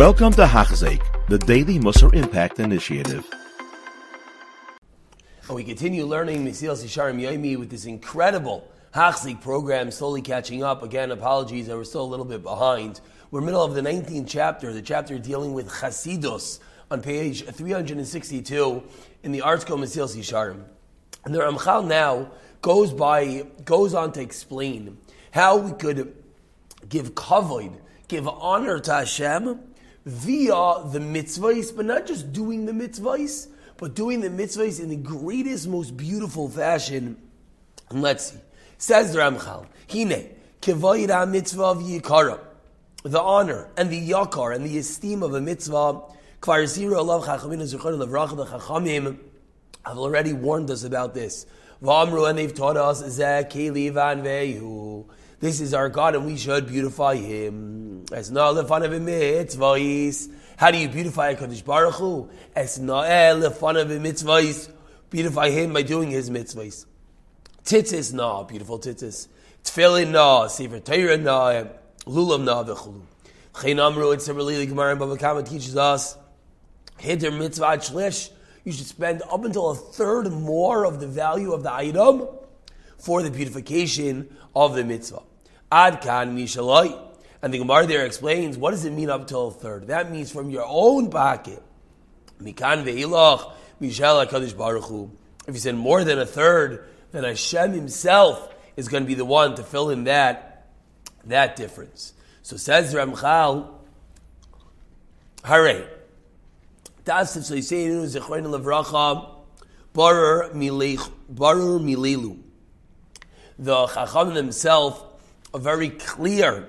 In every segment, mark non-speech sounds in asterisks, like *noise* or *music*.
Welcome to Hachzeik, the Daily Musar Impact Initiative. And we continue learning Mesilas Yesharim Yomi with this incredible Hachzeik program, slowly catching up. Again, apologies, I was still a little bit behind. We're middle of the 19th chapter, the chapter dealing with Chasidus, on page 362 in the ArtScroll Mesilas Yesharim. And the Ramchal now goes by goes on to explain how we could give kavod, give honor to Hashem via the mitzvahs, but not just doing the mitzvahs, but doing the mitzvahs in the greatest, most beautiful fashion. And let's see. Says the Ramchal, Hine, kavod mitzvah of yikara, the honor and the yakar and the esteem of a mitzvah. Kvar zira alav chachamim levracha the chachamim have already warned us about this. V'amru, and they've taught us, Zeh van vehu. This is our God, and we should beautify Him. As na mitzvahs. How do you beautify Hakadosh Baruch Hu? As na mitzvahs. Beautify Him by doing His mitzvahs. Titzis na, beautiful titzis. Tefillin na, sefer Torah na, lulav na v'chulu. Chen amru, it's a really Gemara and Bava Kama teaches us. Hider mitzvah shlish you should spend up until a third more of the value of the item for the beautification of the mitzvah. Ad kan mishalai. And the Gemara there explains what does it mean up till a third? That means from your own pocket. Mikan ve'ilach mishal HaKadosh Baruch. If you send more than a third, then Hashem himself is going to be the one to fill in that, that difference. So says Ramchal, Hare. Ist so saying Zechrein Levracha Barer Milelu. The Chacham are very clear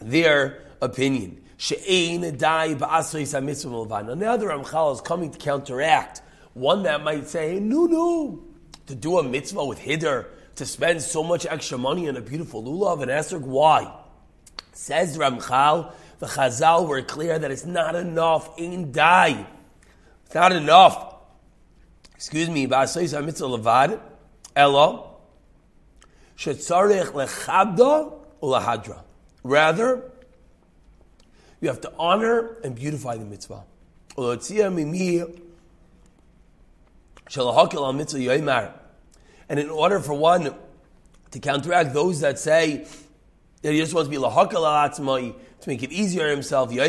their opinion. She'ein dai ba'asris milvan. And the other Ramchal is coming to counteract one that might say, no, no, to do a mitzvah with Hidder, to spend so much extra money on a beautiful lulav and esrog, why? Says Ramchal, the Chazal were clear that it's not enough. in die. It's not enough. Excuse me. Ba'asoyis mitzvah levad. Elo. Rather, you have to honor and beautify the mitzvah. And in order for one to counteract those that say that he just wants to be lahakal atzmai, to make it easier himself. What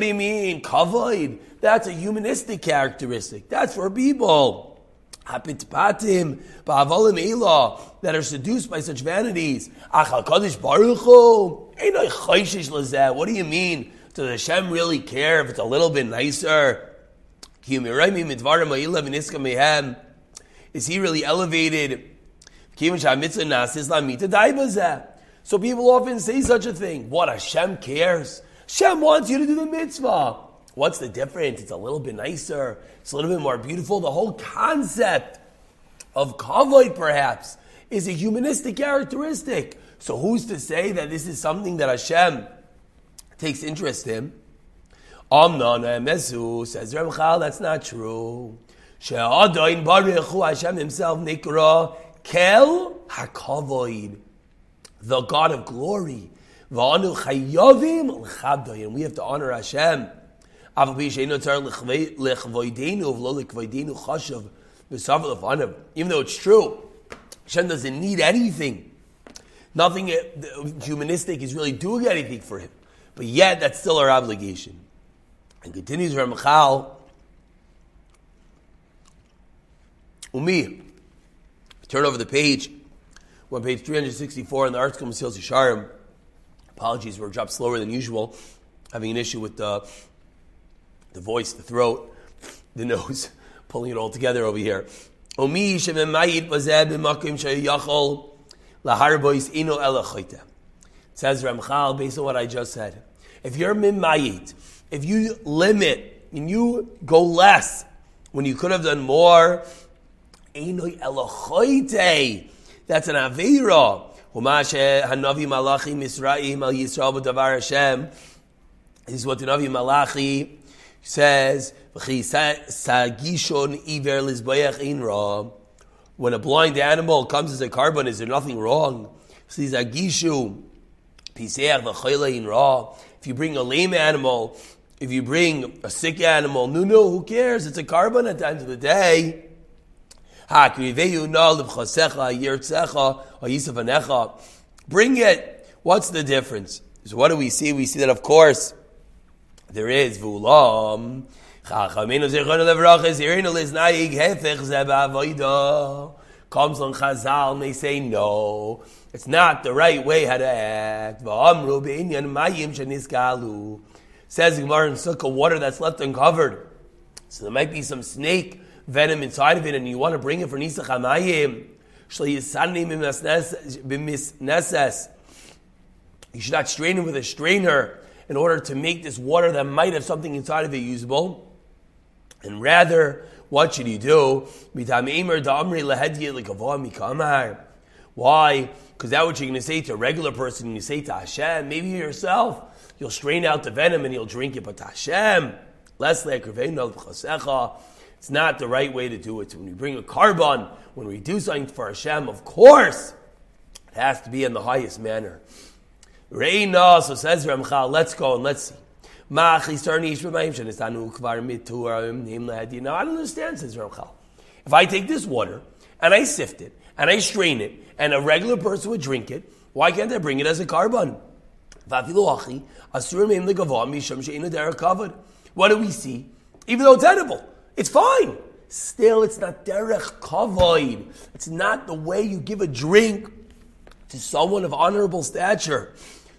do you mean kavod? That's a humanistic characteristic. That's for people. Hapitpatim ba'avolim elah that are seduced by such vanities. Achal kadosh baruch What do you mean? Does Hashem really care if it's a little bit nicer? Is he really elevated? So people often say such a thing. What, Hashem cares? Hashem wants you to do the mitzvah. What's the difference? It's a little bit nicer. It's a little bit more beautiful. The whole concept of kavod, perhaps, is a humanistic characteristic. So who's to say that this is something that Hashem takes interest in? Amnon says Ramchal, that's not true. She'adayin baruch Hashem himself nikra kel hakavoid the God of glory. And we have to honor Hashem. Even though it's true, Hashem doesn't need anything. Nothing uh, humanistic is really doing anything for him. But yet, that's still our obligation. And continues Ramchal. Umi. Turn over the page. We're on page 364 in the ArtScroll Mesilas Yesharim. Apologies, we're dropped slower than usual. Having an issue with the, the voice, the throat, the nose, *laughs* pulling it all together over here. Says Ramchal, based on what I just said. If you're mimayit, if you limit and you go less when you could have done more. That's an Hashem. This is what the Navi Malachi says. When a blind animal comes as a korban, is there nothing wrong? If you bring a lame animal, if you bring a sick animal, no, no, who cares? It's a korban at the end of the day. Bring it. What's the difference? So what do we see? We see that, of course, there is vulam. Comes on Chazal they say no. It's not the right way how to act. Says Gemara in Sukkah, water that's left uncovered. So there might be some snake venom inside of it, and you want to bring it for Nisa Chamayim. You should not strain it with a strainer in order to make this water that might have something inside of it usable. And rather, what should you do? Why? Because that's what you're going to say to a regular person. You say to Hashem, maybe yourself, you'll strain out the venom and you'll drink it. But Hashem, it's not the right way to do it. When we bring a korban, when we do something for Hashem, of course, it has to be in the highest manner. Reina, so says Ramchal, let's go and let's see. I don't understand, says Ramchal. If I take this water and I sift it and I strain it and a regular person would drink it, why can't I bring it as a korban? What do we see? Even though it's edible, it's fine. Still, it's not derech kavoid. It's not the way you give a drink to someone of honorable stature.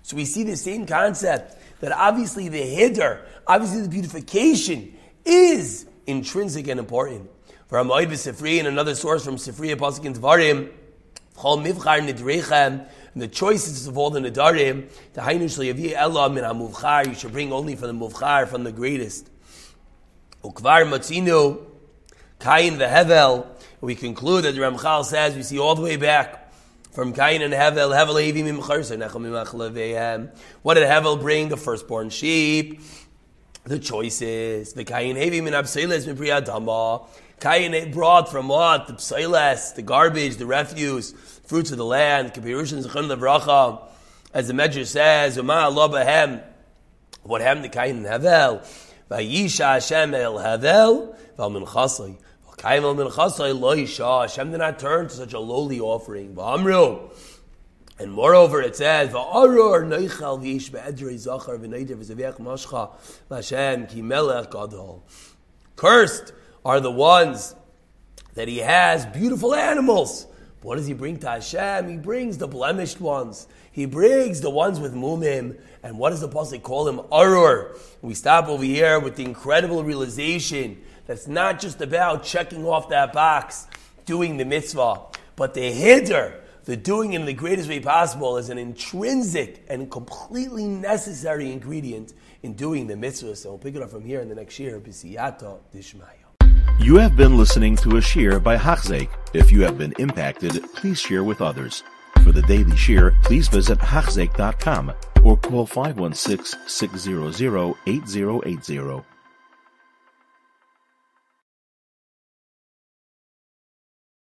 So we see the same concept that obviously the hiddur, obviously the beautification is intrinsic and important. For Hamoid Sifri and another source from Sifri Apostle in Tvarim, Chol Mivchar and the choices of all the Nidarim, the Hainu Shliyavi Elah min HaMuvchar, you should bring only from the Muvchar, from the greatest. Ukvar Matzinu, Kain the Hevel, we conclude that Ramchal says, we see all the way back, from Cain and Hevel, Hevel Evim im What did Hevel bring? The firstborn sheep. The choices. The Cain Evim in Abseiles Mipriyadama. Cain brought from what? The Pseiles, the garbage, the refuse, fruits of the land. Kapirushan Zechon. As the Medrash says, Uma Allah. What happened to Cain and Hevel? Vayisha Hashem el Hevel. Val Min Chasai. Hashem did not turn to such a lowly offering. And moreover, it says, Cursed are the ones that he has beautiful animals. What does he bring to Hashem? He brings the blemished ones. He brings the ones with mumim. And what does the Apostle call him? Arur. We stop over here with the incredible realization that's not just about checking off that box, doing the mitzvah, but the hiddur, the doing in the greatest way possible, is an intrinsic and completely necessary ingredient in doing the mitzvah. So we'll pick it up from here in the next year. B'siyata dishmaya. You have been listening to a shiur by Hachzeik. If you have been impacted, please share with others. For the daily shiur, please visit Hachzeik.com or call 516 600 8080.